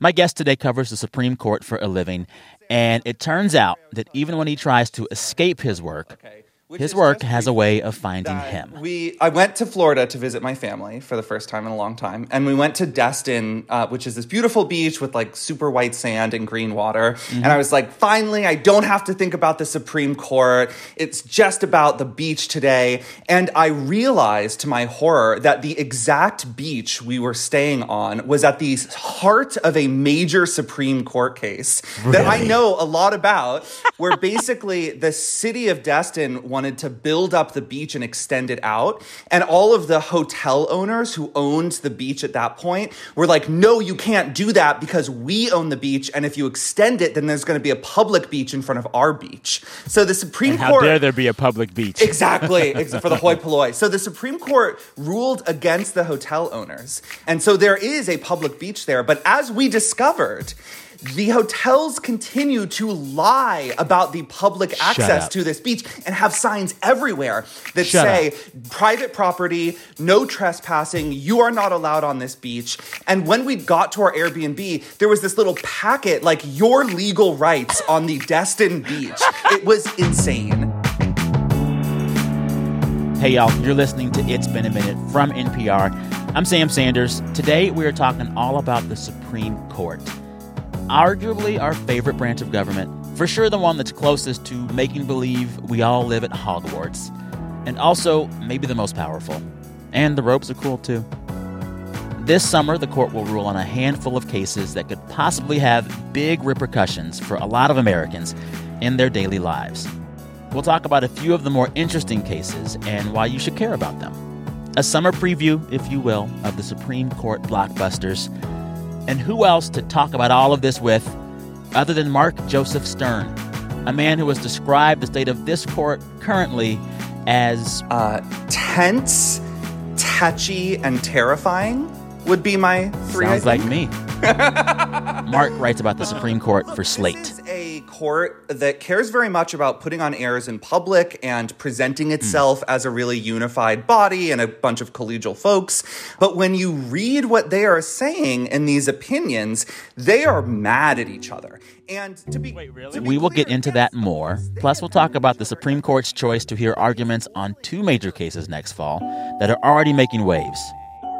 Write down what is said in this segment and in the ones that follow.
My guest today covers the Supreme Court for a living, and it turns out that even when he tries to escape his work, Which his work has a way of finding him. We, I went to Florida to visit my family for the first time in a long time, and we went to Destin, uh, which is this beautiful beach with like super white sand and green water. And I was like, finally, I don't have to think about the Supreme Court. It's just about the beach today. And I realized to my horror that the exact beach we were staying on was at the heart of a major Supreme Court case that I know a lot about, where basically the city of Destin wanted to build up the beach and extend it out. And all of the hotel owners who owned the beach at that point were like, no, you can't do that because we own the beach. And if you extend it, then there's going to be a public beach in front of our beach. So the Supreme How Court. How dare there be a public beach? Exactly, ex- for the hoi polloi. So the Supreme Court ruled against the hotel owners. And so there is a public beach there. But as we discovered, the hotels continue to lie about the public access up. to this beach and have signs everywhere that Shut say private property, no trespassing, you are not allowed on this beach. And when we got to our Airbnb, there was this little packet like your legal rights on the Destin beach. It was insane. Hey, y'all, you're listening to It's Been a Minute from NPR. I'm Sam Sanders. Today, we are talking all about the Supreme Court. Arguably our favorite branch of government, for sure the one that's closest to making believe we all live at Hogwarts, and also maybe the most powerful. And the robes are cool too. This summer, the court will rule on a handful of cases that could possibly have big repercussions for a lot of Americans in their daily lives. We'll talk about a few of the more interesting cases and why you should care about them. A summer preview, if you will, of the Supreme Court blockbusters. And who else to talk about all of this with other than Mark Joseph Stern, a man who has described the state of this court currently as uh, tense, touchy, and terrifying would be my three. Sounds like me. Mark writes about the Supreme Court for Slate. Is a court that cares very much about putting on airs in public and presenting itself as a really unified body and a bunch of collegial folks. But when you read what they are saying in these opinions, they are mad at each other. And to be, to be We will get into yes, that more. Plus, we'll talk about the Supreme Court's choice to hear arguments on two major cases next fall that are already making waves,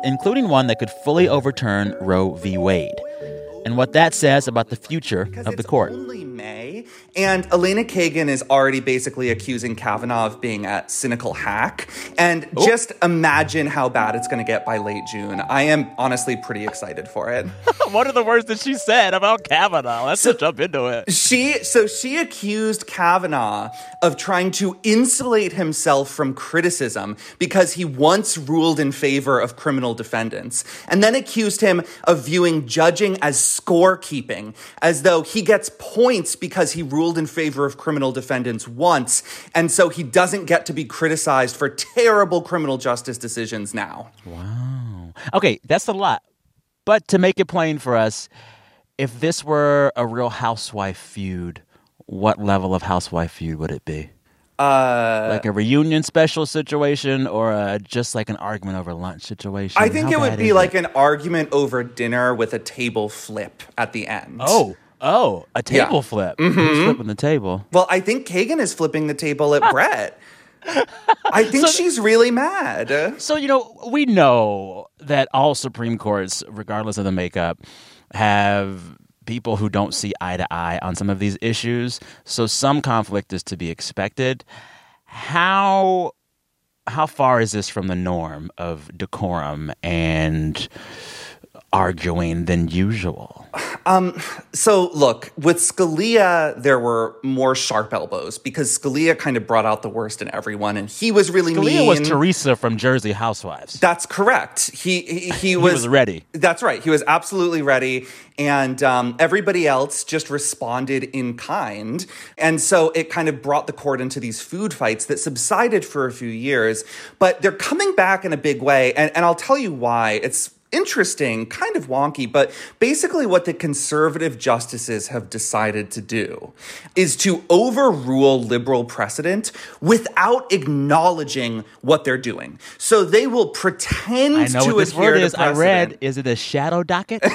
including one that could fully overturn Roe v. Wade, and what that says about the future because of the it's court. And Elena Kagan is already basically accusing Kavanaugh of being a cynical hack. And oh. just imagine how bad it's going to get by late June. I am honestly pretty excited for it. what are the words that she said about Kavanaugh? Let's So- jump into it. She so she accused Kavanaugh of trying to insulate himself from criticism because he once ruled in favor of criminal defendants, and then accused him of viewing judging as scorekeeping, as though he gets points because he ruled in favor of criminal defendants once, and so he doesn't get to be criticized for terrible criminal justice decisions now. Wow. Okay, that's a lot. But to make it plain for us, if this were a real housewife feud, what level of housewife feud would it be? Uh, Like a reunion special situation or a, just like an argument over lunch situation? I think How it would be like an argument over dinner with a table flip at the end. Oh, oh, a Yeah. table flip. Mm-hmm. Who's flipping the table? Well, I think Kagan is flipping the table at Brett. I think she's really mad. So, you know, we know that all Supreme Courts, regardless of the makeup, have people who don't see eye to eye on some of these issues. So some conflict is to be expected. How how far is this from the norm of decorum and arguing than usual? So, look, with Scalia, there were more sharp elbows because Scalia kind of brought out the worst in everyone, and he was really Scalia mean. was Teresa from Jersey Housewives. That's correct. He he, he was, was ready. That's right. He was absolutely ready, and um, everybody else just responded in kind. And so it kind of brought the court into these food fights that subsided for a few years, but they're coming back in a big way. And, and I'll tell you why. It's interesting, kind of wonky, but basically what the conservative justices have decided to do is to overrule liberal precedent without acknowledging what they're doing. So they will pretend I know to what this adhere word to is. I read. Is it a shadow docket?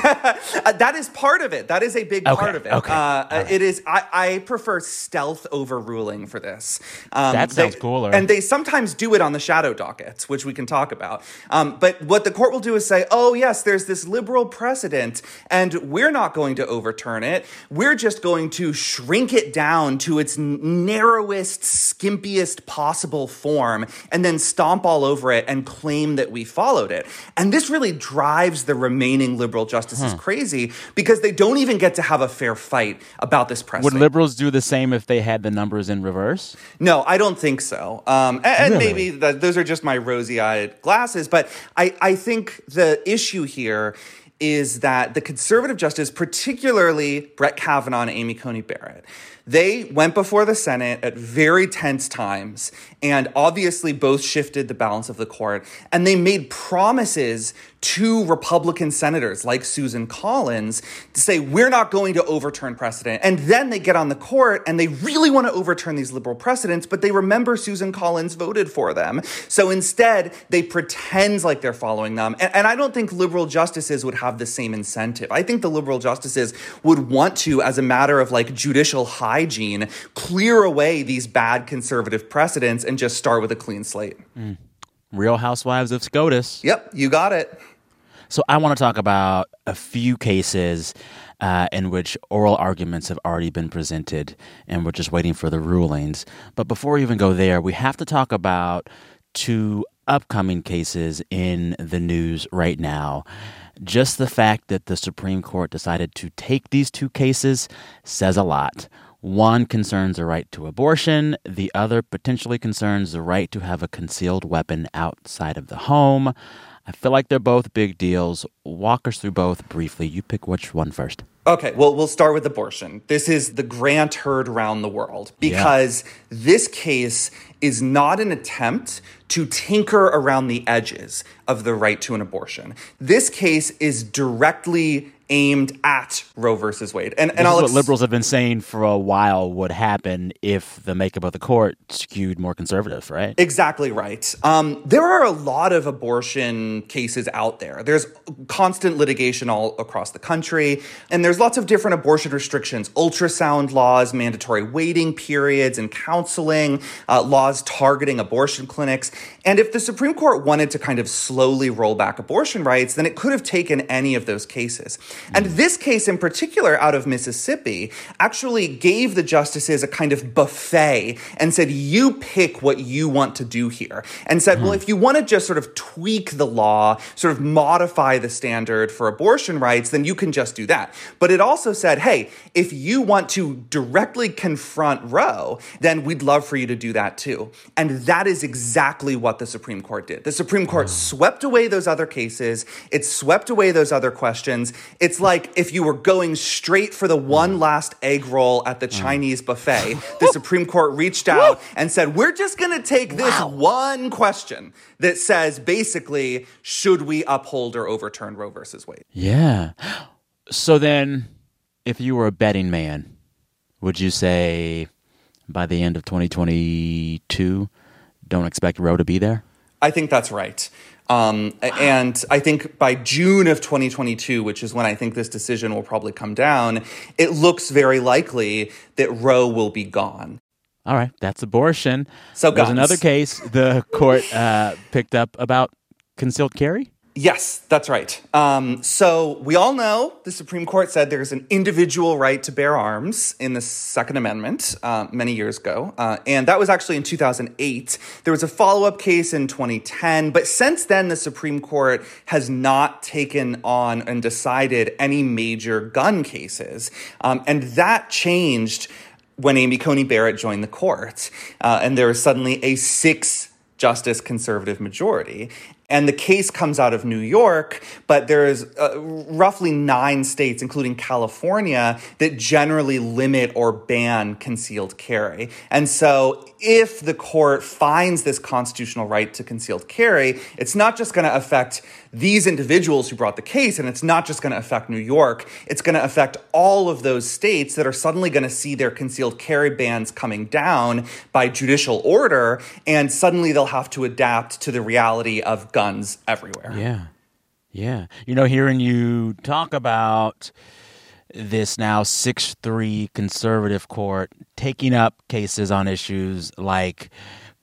Uh, that is part of it. That is a big Okay, part of it. okay. Uh, It is. I, I prefer stealth overruling for this. Um, That sounds they- cooler. And they sometimes do it on the shadow dockets, which we can talk about. Um, but what the court will do is say, "Oh yes, there's this liberal precedent, and we're not going to overturn it. We're just going to shrink it down to its narrowest, skimpiest possible form, and then stomp all over it and claim that we followed it." And this really drives the remaining liberal justices crazy because they don't even get to have a fair fight about this precedent. Would liberals do the same if they had the numbers in reverse? No, I don't think so. Um, and and maybe th- those are just my rosy eyed glasses. But I, I think the issue here is that the conservative justice, particularly Brett Kavanaugh and Amy Coney Barrett, they went before the Senate at very tense times and obviously both shifted the balance of the court. And they made promises to Republican senators like Susan Collins to say, we're not going to overturn precedent. And then they get on the court and they really want to overturn these liberal precedents, but they remember Susan Collins voted for them. So instead, they pretend like they're following them. And, and I don't think liberal justices would have the same incentive. I think the liberal justices would want to, as a matter of like judicial hygiene, clear away these bad conservative precedents and just start with a clean slate. Mm. Real Housewives of SCOTUS. Yep, you got it. So I want to talk about a few cases uh, in which oral arguments have already been presented, and we're just waiting for the rulings. But before we even go there, we have to talk about two upcoming cases in the news right now. Just the fact that the Supreme Court decided to take these two cases says a lot. One concerns the right to abortion, the other potentially concerns the right to have a concealed weapon outside of the home. I feel like they're both big deals. Walk us through both briefly. You pick which one first. Okay, well, we'll start with abortion. This is the grant heard around the world because this case is not an attempt to tinker around the edges of the right to an abortion. This case is directly aimed at Roe versus Wade. And, and I'll is what ex- liberals have been saying for a while would happen if the makeup of the court skewed more conservative, right? Exactly right. Um, there are a lot of abortion cases out there. There's constant litigation all across the country, and there's lots of different abortion restrictions ultrasound laws, mandatory waiting periods and counseling, uh, laws targeting abortion clinics. And if the Supreme Court wanted to kind of slowly roll back abortion rights, then it could have taken any of those cases. And this case in particular, out of Mississippi, actually gave the justices a kind of buffet and said, you pick what you want to do here. And said, well, hmm. if you want to just sort of tweak the law, sort of modify the standard for abortion rights, then you can just do that. But it also said, hey, if you want to directly confront Roe, then we'd love for you to do that too. And that is exactly what the Supreme Court did. The Supreme Court hmm. swept away those other cases, it swept away those other questions. It's like if you were going straight for the one last egg roll at the mm. Chinese buffet, the Supreme Court reached out and said, We're just going to take this one question that says basically, should we uphold or overturn Roe versus Wade? Yeah. So then, if you were a betting man, would you say by the end of 2022, don't expect Roe to be there? I think that's right. Um, and I think by June of 2022, which is when I think this decision will probably come down, it looks very likely that Roe will be gone. All right, that's abortion. So there's another case the court uh, picked up about concealed carry. Yes, that's right. Um, so we all know the Supreme Court said there's an individual right to bear arms in the Second Amendment uh, many years ago. Uh, and that was actually in 2008. There was a follow up case in 2010. But since then, the Supreme Court has not taken on and decided any major gun cases. Um, and that changed when Amy Coney Barrett joined the court. Uh, and there was suddenly a six justice conservative majority. And the case comes out of New York, but there's uh, roughly nine states, including California, that generally limit or ban concealed carry. And so if the court finds this constitutional right to concealed carry, it's not just going to affect these individuals who brought the case, and it's not just going to affect New York, it's going to affect all of those states that are suddenly going to see their concealed carry bans coming down by judicial order, and suddenly they'll have to adapt to the reality of guns everywhere. Yeah. Yeah. You know, hearing you talk about this now 6 3 conservative court taking up cases on issues like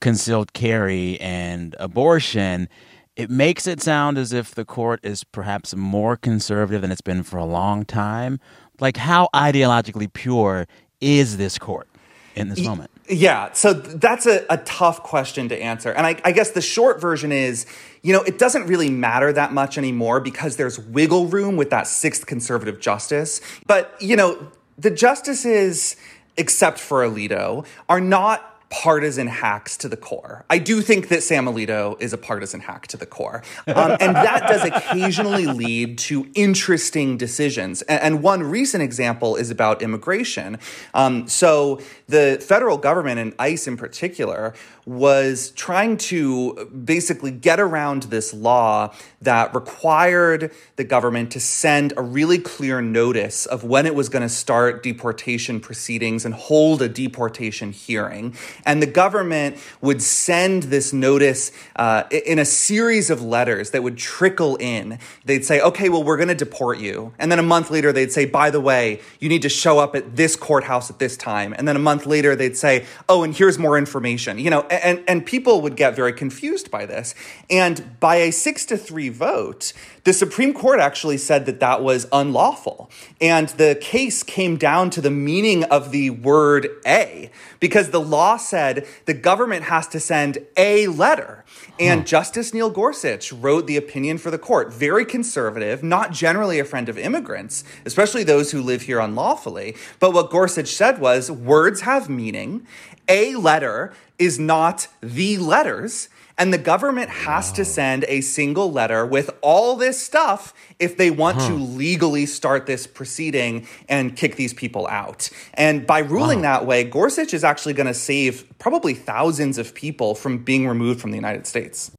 concealed carry and abortion, it makes it sound as if the court is perhaps more conservative than it's been for a long time. Like, how ideologically pure is this court in this moment? Yeah, so that's a, a tough question to answer. And I, I guess the short version is you know, it doesn't really matter that much anymore because there's wiggle room with that sixth conservative justice. But, you know, the justices, except for Alito, are not partisan hacks to the core. I do think that Sam Alito is a partisan hack to the core. Um, and that does occasionally lead to interesting decisions. And, and one recent example is about immigration. Um, so the federal government and ICE in particular was trying to basically get around this law that required the government to send a really clear notice of when it was going to start deportation proceedings and hold a deportation hearing. And the government would send this notice uh, in a series of letters that would trickle in. They'd say, okay, well, we're going to deport you. And then a month later, they'd say, by the way, you need to show up at this courthouse at this time. And then a month later, they'd say, oh, and here's more information. You know, and, and people would get very confused by this. And by a six to three vote, the Supreme Court actually said that that was unlawful. And the case came down to the meaning of the word a, because the law said the government has to send a letter. And huh. Justice Neil Gorsuch wrote the opinion for the court, very conservative, not generally a friend of immigrants, especially those who live here unlawfully. But what Gorsuch said was words have meaning. A letter is not the letters. And the government has wow. to send a single letter with all this stuff if they want huh. to legally start this proceeding and kick these people out. And by ruling wow. that way, Gorsuch is actually going to save probably thousands of people from being removed from the United States.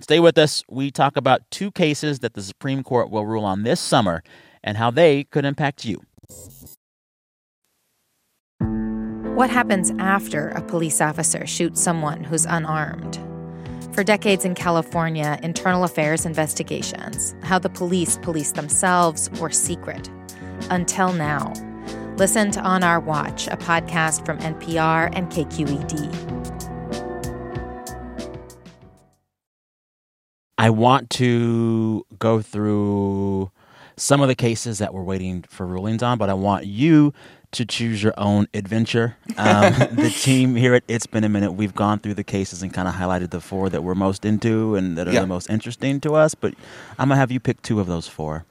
Stay with us. We talk about two cases that the Supreme Court will rule on this summer and how they could impact you. What happens after a police officer shoots someone who's unarmed? For decades in California, internal affairs investigations, how the police police themselves, were secret. Until now. Listen to On Our Watch, a podcast from NPR and KQED. I want to go through some of the cases that we're waiting for rulings on, but I want you to choose your own adventure. Um, the team here at It's Been a Minute, we've gone through the cases and kind of highlighted the four that we're most into and that are yeah. the most interesting to us. But I'm gonna have you pick two of those four.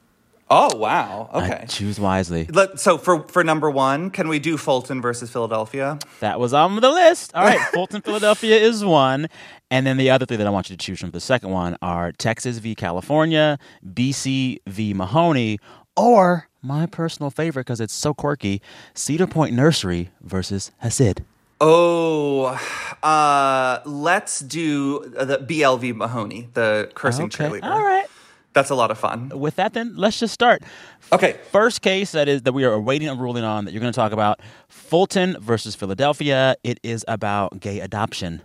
Oh wow! Okay, I choose wisely. So for for number one, can we do Fulton versus Philadelphia? That was on the list. All right, Fulton, Philadelphia is one, and then the other three that I want you to choose from the second one are Texas v. California, BC v. Mahanoy, or my personal favorite because it's so quirky Cedar Point Nursery versus Hassid. Oh, uh, let's do the BLV Mahanoy, the cursing okay. cheerleader. All right. That's a lot of fun. With that, then let's just start. Okay. First case that is that we are awaiting a ruling on that you're going to talk about: Fulton versus Philadelphia. It is about gay adoption.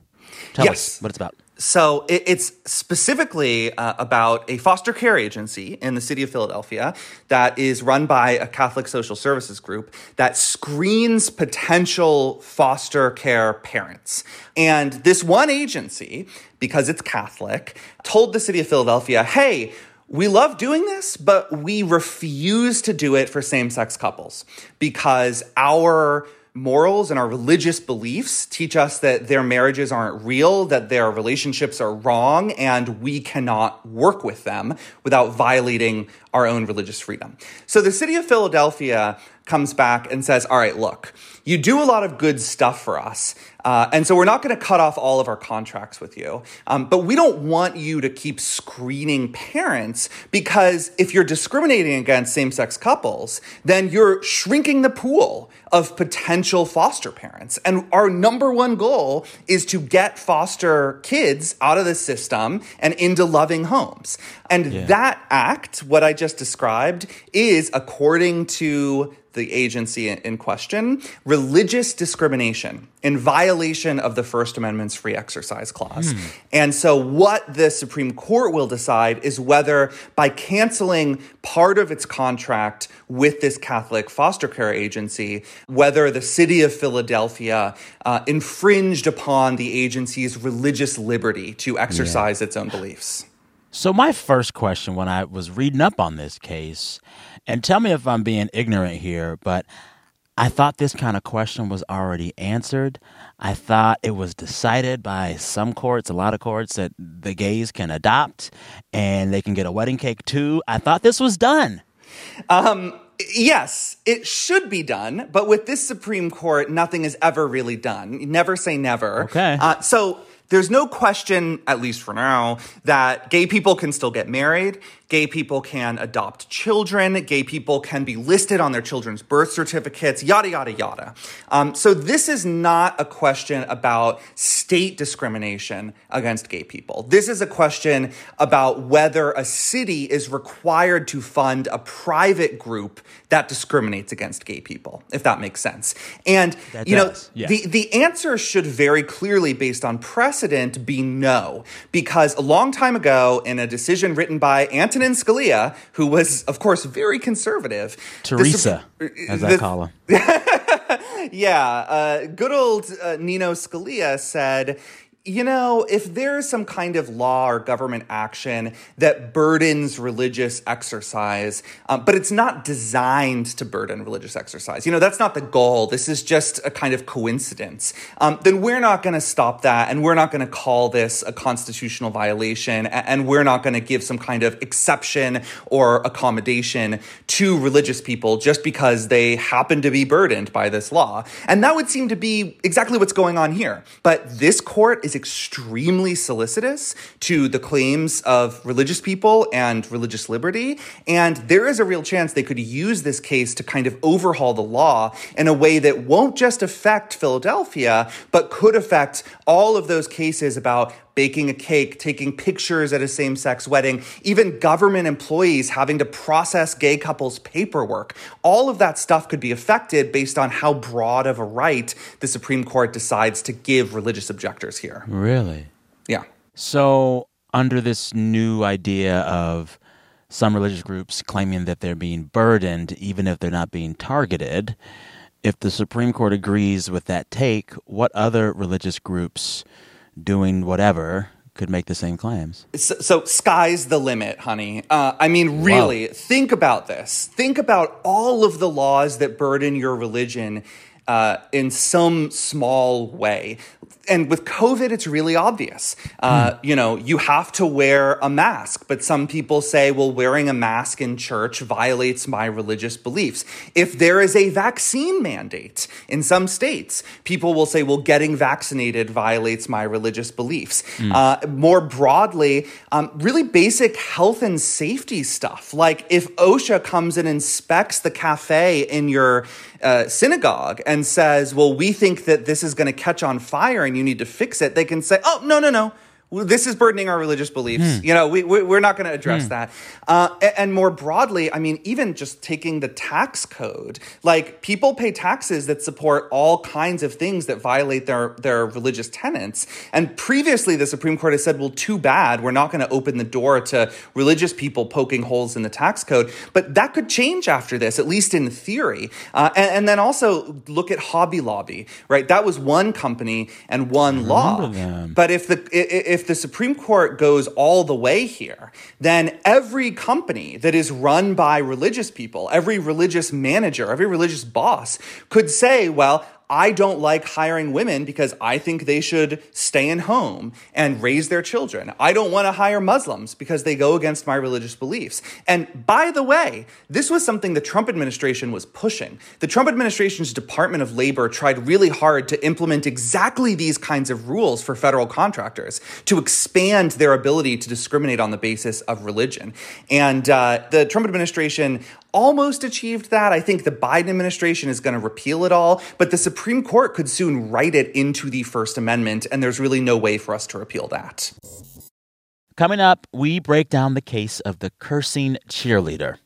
Tell yes. us what it's about. So it, it's specifically uh, about a foster care agency in the city of Philadelphia that is run by a Catholic social services group that screens potential foster care parents. And this one agency, because it's Catholic, told the city of Philadelphia, hey, we love doing this, but we refuse to do it for same sex couples because our morals and our religious beliefs teach us that their marriages aren't real, that their relationships are wrong, and we cannot work with them without violating our own religious freedom. So the city of Philadelphia comes back and says, All right, look, you do a lot of good stuff for us. Uh, and so we're not going to cut off all of our contracts with you. Um, but we don't want you to keep screening parents because if you're discriminating against same sex couples, then you're shrinking the pool of potential foster parents. And our number one goal is to get foster kids out of the system and into loving homes. And yeah. that act, what I just described, is according to the agency in question, religious discrimination in violation of the First Amendment's free exercise clause. Hmm. And so, what the Supreme Court will decide is whether by canceling part of its contract with this Catholic foster care agency, whether the city of Philadelphia uh, infringed upon the agency's religious liberty to exercise yeah. its own beliefs. So, my first question when I was reading up on this case, and tell me if I'm being ignorant here, but I thought this kind of question was already answered. I thought it was decided by some courts, a lot of courts, that the gays can adopt and they can get a wedding cake too. I thought this was done. Um, yes, it should be done, but with this Supreme Court, nothing is ever really done. Never say never. Okay. Uh, so there's no question, at least for now, that gay people can still get married. Gay people can adopt children. Gay people can be listed on their children's birth certificates, yada, yada, yada. Um, so this is not a question about state discrimination against gay people. This is a question about whether a city is required to fund a private group that discriminates against gay people, if that makes sense. And, that you does. know, the, the answer should very clearly, based on precedent, be no. Because a long time ago, in a decision written by Anthony Antonin Scalia, who was, of course, very conservative. Teresa, the, as I call him. yeah, uh, good old uh, Nino Scalia said, you know, if there's some kind of law or government action that burdens religious exercise, um, but it's not designed to burden religious exercise, you know, that's not the goal. This is just a kind of coincidence. Um, then we're not going to stop that, and we're not going to call this a constitutional violation, and we're not going to give some kind of exception or accommodation to religious people just because they happen to be burdened by this law. And that would seem to be exactly what's going on here. But this court is extremely solicitous to the claims of religious people and religious liberty. And there is a real chance they could use this case to kind of overhaul the law in a way that won't just affect Philadelphia, but could affect all of those cases about baking a cake, taking pictures at a same sex wedding, even government employees having to process gay couples' paperwork. All of that stuff could be affected based on how broad of a right the Supreme Court decides to give religious objectors here. Really? Yeah. So, under this new idea of some religious groups claiming that they're being burdened, even if they're not being targeted, if the Supreme Court agrees with that take, what other religious groups doing whatever could make the same claims. So, so sky's the limit, honey. Uh, I mean, really, think about this. Think about all of the laws that burden your religion uh, in some small way and with COVID, it's really obvious. Uh, mm. You know, you have to wear a mask, but some people say, well, wearing a mask in church violates my religious beliefs. If there is a vaccine mandate in some states, people will say, well, getting vaccinated violates my religious beliefs. Mm. Uh, more broadly, um, really basic health and safety stuff. Like if OSHA comes and inspects the cafe in your uh, synagogue and says, well, we think that this is going to catch on fire and you need to fix it, they can say, oh, no, no, no this is burdening our religious beliefs. Hmm. You know, we, we, are not going to address hmm. that. Uh, and more broadly, I mean, even just taking the tax code, like people pay taxes that support all kinds of things that violate their, their religious tenets. And previously, the Supreme Court has said, well, too bad. We're not going to open the door to religious people poking holes in the tax code. But that could change after this, at least in theory. Uh, and, and, then also look at Hobby Lobby, right? That was one company and one law. Them. But if the, if if the Supreme Court goes all the way here, then every company that is run by religious people, every religious manager, every religious boss could say, well, I don't like hiring women because I think they should stay in home and raise their children. I don't want to hire Muslims because they go against my religious beliefs. And by the way, this was something the Trump administration was pushing. The Trump administration's Department of Labor tried really hard to implement exactly these kinds of rules for federal contractors to expand their ability to discriminate on the basis of religion. And uh, the Trump administration almost achieved that. I think the Biden administration is going to repeal it all, but the Supreme Court could soon write it into the First Amendment, and there's really no way for us to repeal that. Coming up, we break down the case of the cursing cheerleader.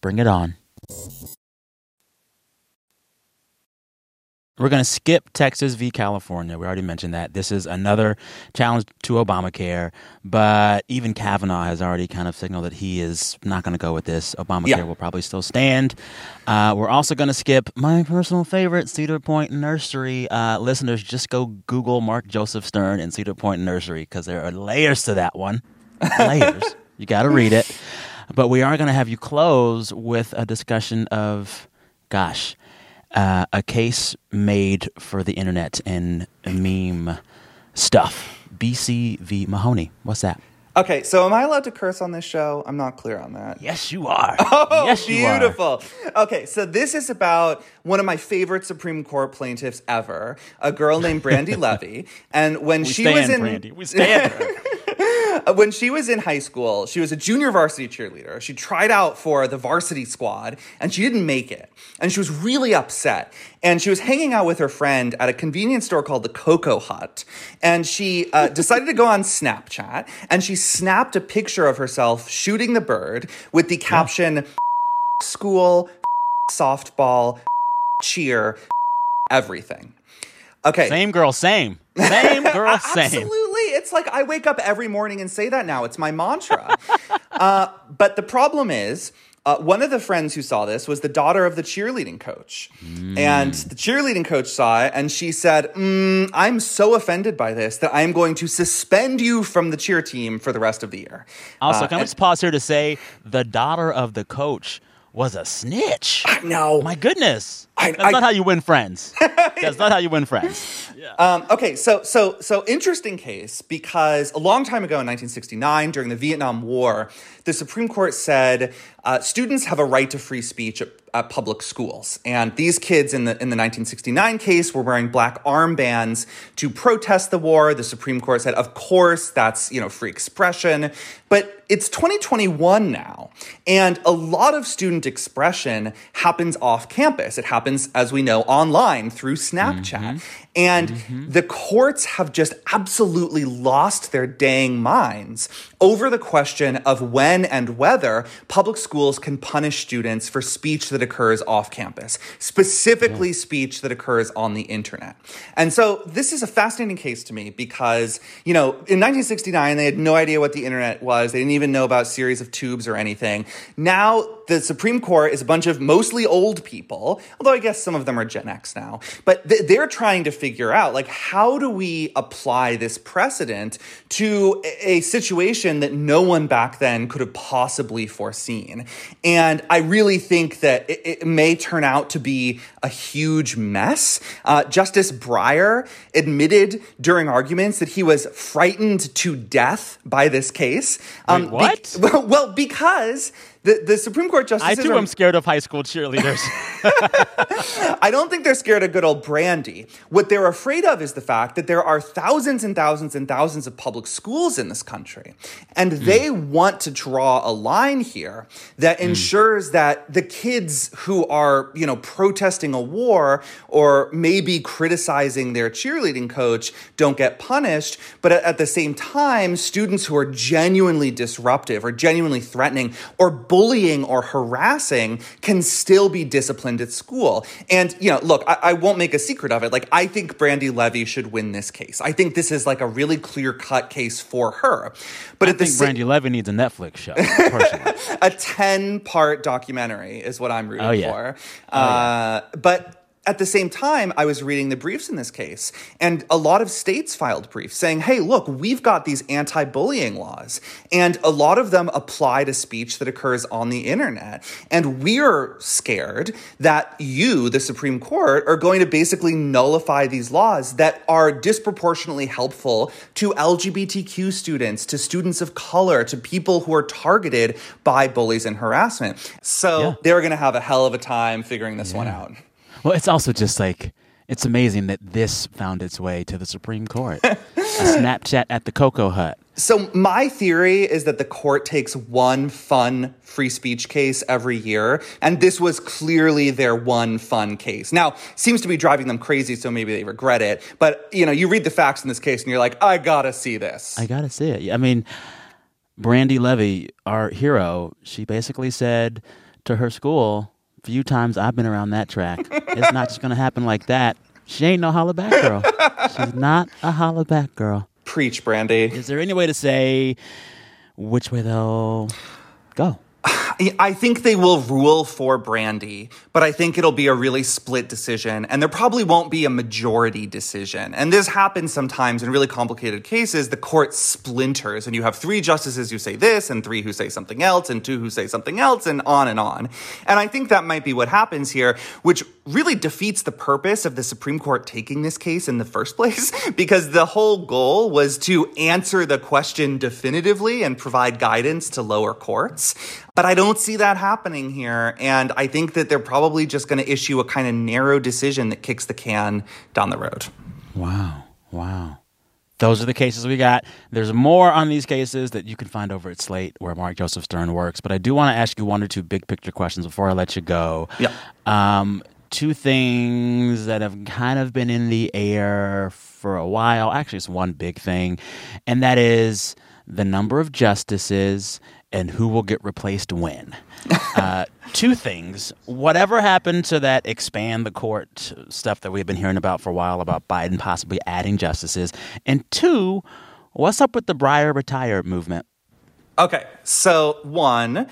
Bring it on. We're going to skip Texas v. California. We already mentioned that. This is another challenge to Obamacare, but even Kavanaugh has already kind of signaled that he is not going to go with this. Obamacare yeah. will probably still stand. Uh, we're also going to skip my personal favorite, Cedar Point Nursery. Uh, listeners, just go Google Mark Joseph Stern and Cedar Point Nursery because there are layers to that one. layers. You got to read it. But we are going to have you close with a discussion of, gosh, uh, a case made for the internet and meme stuff. BCV. Mahanoy. What's that? Okay, so am I allowed to curse on this show? I'm not clear on that. Yes, you are. Oh, yes, you beautiful. Are. Okay, so this is about one of my favorite Supreme Court plaintiffs ever, a girl named Brandi Levy, and when we she was in Brandi, we stand. when she was in high school, she was a junior varsity cheerleader. She tried out for the varsity squad and she didn't make it. And she was really upset. And she was hanging out with her friend at a convenience store called the Cocoa Hut. And she uh, decided to go on Snapchat and she snapped a picture of herself shooting the bird with the caption, yeah. school, softball, cheer, everything. Okay. Same girl, same. Same girl, same. Absolutely. It's like I wake up every morning and say that now. It's my mantra. uh, but the problem is, uh, one of the friends who saw this was the daughter of the cheerleading coach. Mm. And the cheerleading coach saw it and she said, mm, I'm so offended by this that I'm going to suspend you from the cheer team for the rest of the year. Also, uh, can I just pause here to say the daughter of the coach was a snitch. I know. My goodness. I, That's I, not how you win friends. That's not how you win friends. Yeah. Um, okay, so so so interesting case because a long time ago in 1969, during the Vietnam War, the Supreme Court said uh, students have a right to free speech at, at, public schools, and these kids in the in the 1969 case were wearing black armbands to protest the war. The Supreme Court said, of course, that's you know free expression, but it's 2021 now, and a lot of student expression happens off campus. It happens, as we know, online through Snapchat. Mm-hmm. And mm-hmm. the courts have just absolutely lost their dang minds over the question of when and whether public schools can punish students for speech that occurs off campus, specifically yeah. speech that occurs on the internet. And so this is a fascinating case to me because, you know, in 1969, they had no idea what the internet was. They didn't even know about series of tubes or anything. Now, the Supreme Court is a bunch of mostly old people, although I guess some of them are Gen X now, but they're trying to figure out like how do we apply this precedent to a situation that no one back then could have possibly foreseen. And I really think that it, it may turn out to be a huge mess. Uh, Justice Breyer admitted during arguments that he was frightened to death by this case. Um, Wait, what? Be- well, because the, the Supreme Court justices. I too are, am scared of high school cheerleaders. I don't think they're scared of good old Brandi. What they're afraid of is the fact that there are thousands and thousands and thousands of public schools in this country. And mm. they want to draw a line here that mm. ensures that the kids who are, you know, protesting a war or maybe criticizing their cheerleading coach don't get punished. But at, at the same time, students who are genuinely disruptive or genuinely threatening or bullying or harassing can still be disciplined at school. And, you know, look, I, I won't make a secret of it. Like, I think Brandi Levy should win this case. I think this is like a really clear cut case for her. But I at think the Brandi Levy needs a Netflix show, a 10 part documentary is what I'm rooting oh, yeah. for. Oh, uh. But at the same time, I was reading the briefs in this case, and a lot of states filed briefs saying, hey, look, we've got these anti bullying laws, and a lot of them apply to speech that occurs on the internet. And we're scared that you, the Supreme Court, are going to basically nullify these laws that are disproportionately helpful to LGBTQ students, to students of color, to people who are targeted by bullies and harassment. So yeah. they're going to have a hell of a time figuring this yeah. one out. Well, it's also just like it's amazing that this found its way to the Supreme Court. a Snapchat at the Cocoa Hut. So, my theory is that the court takes one fun free speech case every year, and this was clearly their one fun case. Now, seems to be driving them crazy, so maybe they regret it. But, you know, you read the facts in this case and you're like, I gotta see this. I gotta see it. I mean, Brandi Levy, our hero, she basically said to her school, few times I've been around that track. it's not just going to happen like that. She ain't no holla back girl. She's not a holla back girl. Preach, Brandi. Is there any way to say which way they'll go? I think they will rule for Brandi, but I think it'll be a really split decision, and there probably won't be a majority decision. And this happens sometimes in really complicated cases. The court splinters, and you have three justices who say this, and three who say something else, and two who say something else, and on and on. And I think that might be what happens here, which really defeats the purpose of the Supreme Court taking this case in the first place, because the whole goal was to answer the question definitively and provide guidance to lower courts. But I don't see that happening here. And I think that they're probably just going to issue a kind of narrow decision that kicks the can down the road. Wow. Wow. Those are the cases we got. There's more on these cases that you can find over at Slate, where Mark Joseph Stern works. But I do want to ask you one or two big picture questions before I let you go. Yeah. Um, two things that have kind of been in the air for a while. Actually, it's one big thing, and that is the number of justices and who will get replaced when. uh, two things. Whatever happened to that expand the court stuff that we've been hearing about for a while about Biden possibly adding justices? And two, what's up with the Breyer retire movement? Okay, so one,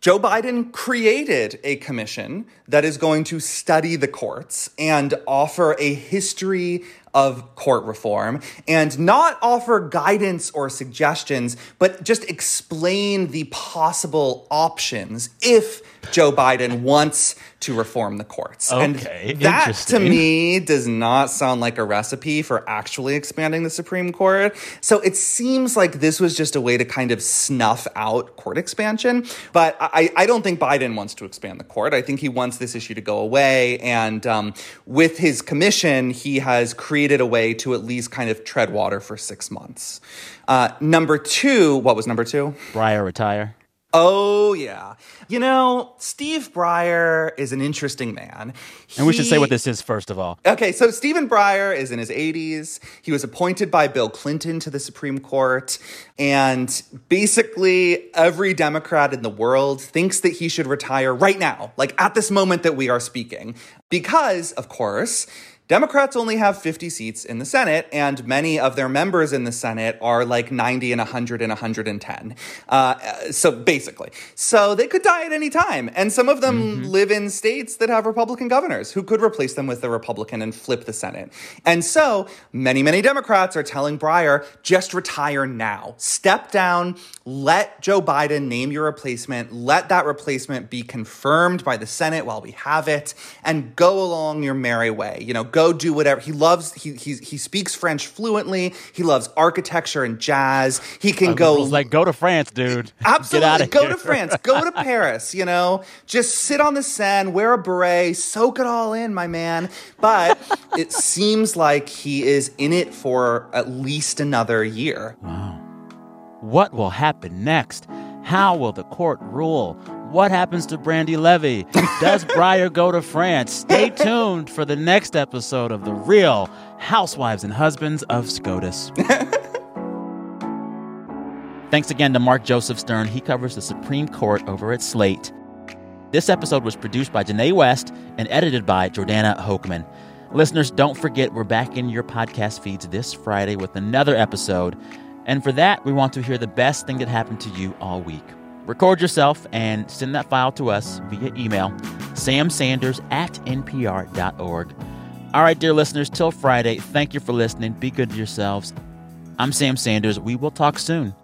Joe Biden created a commission that is going to study the courts and offer a history of court reform and not offer guidance or suggestions, but just explain the possible options if Joe Biden wants to reform the courts. Okay, and that to me does not sound like a recipe for actually expanding the Supreme Court. So it seems like this was just a way to kind of snuff out court expansion. But I, I don't think Biden wants to expand the court. I think he wants this issue to go away. And um, with his commission, he has created a way to at least kind of tread water for six months. Uh, number two, what was number two? Breyer retire. Oh, yeah. You know, Steve Breyer is an interesting man. He, and we should say what this is first of all. Okay, so Stephen Breyer is in his 80s. He was appointed by Bill Clinton to the Supreme Court. And basically, every Democrat in the world thinks that he should retire right now, like at this moment that we are speaking. Because, of course, Democrats only have 50 seats in the Senate, and many of their members in the Senate are like 90 and 100 and 110. Uh, so basically, so they could die at any time. And some of them mm-hmm. live in states that have Republican governors who could replace them with a Republican and flip the Senate. And so many, many Democrats are telling Breyer, just retire now. Step down, let Joe Biden name your replacement, let that replacement be confirmed by the Senate while we have it, and go along your merry way. You know, go do whatever. He loves he he he speaks French fluently. He loves architecture and jazz. He can go like go to France, dude. Absolutely, go here. to France. Go to Paris. You know, just sit on the Seine, wear a beret, soak it all in, my man. But it seems like he is in it for at least another year. Wow. What will happen next? How will the court rule? What happens to Brandi Levy? Does Breyer go to France? Stay tuned for the next episode of The Real Housewives and Husbands of SCOTUS. Thanks again to Mark Joseph Stern. He covers the Supreme Court over at Slate. This episode was produced by Janae West and edited by Jordana Hochman. Listeners, don't forget we're back in your podcast feeds this Friday with another episode. And for that, we want to hear the best thing that happened to you all week. Record yourself and send that file to us via email. samsanders at npr.org. All right, dear listeners, till Friday, thank you for listening. Be good to yourselves. I'm Sam Sanders. We will talk soon.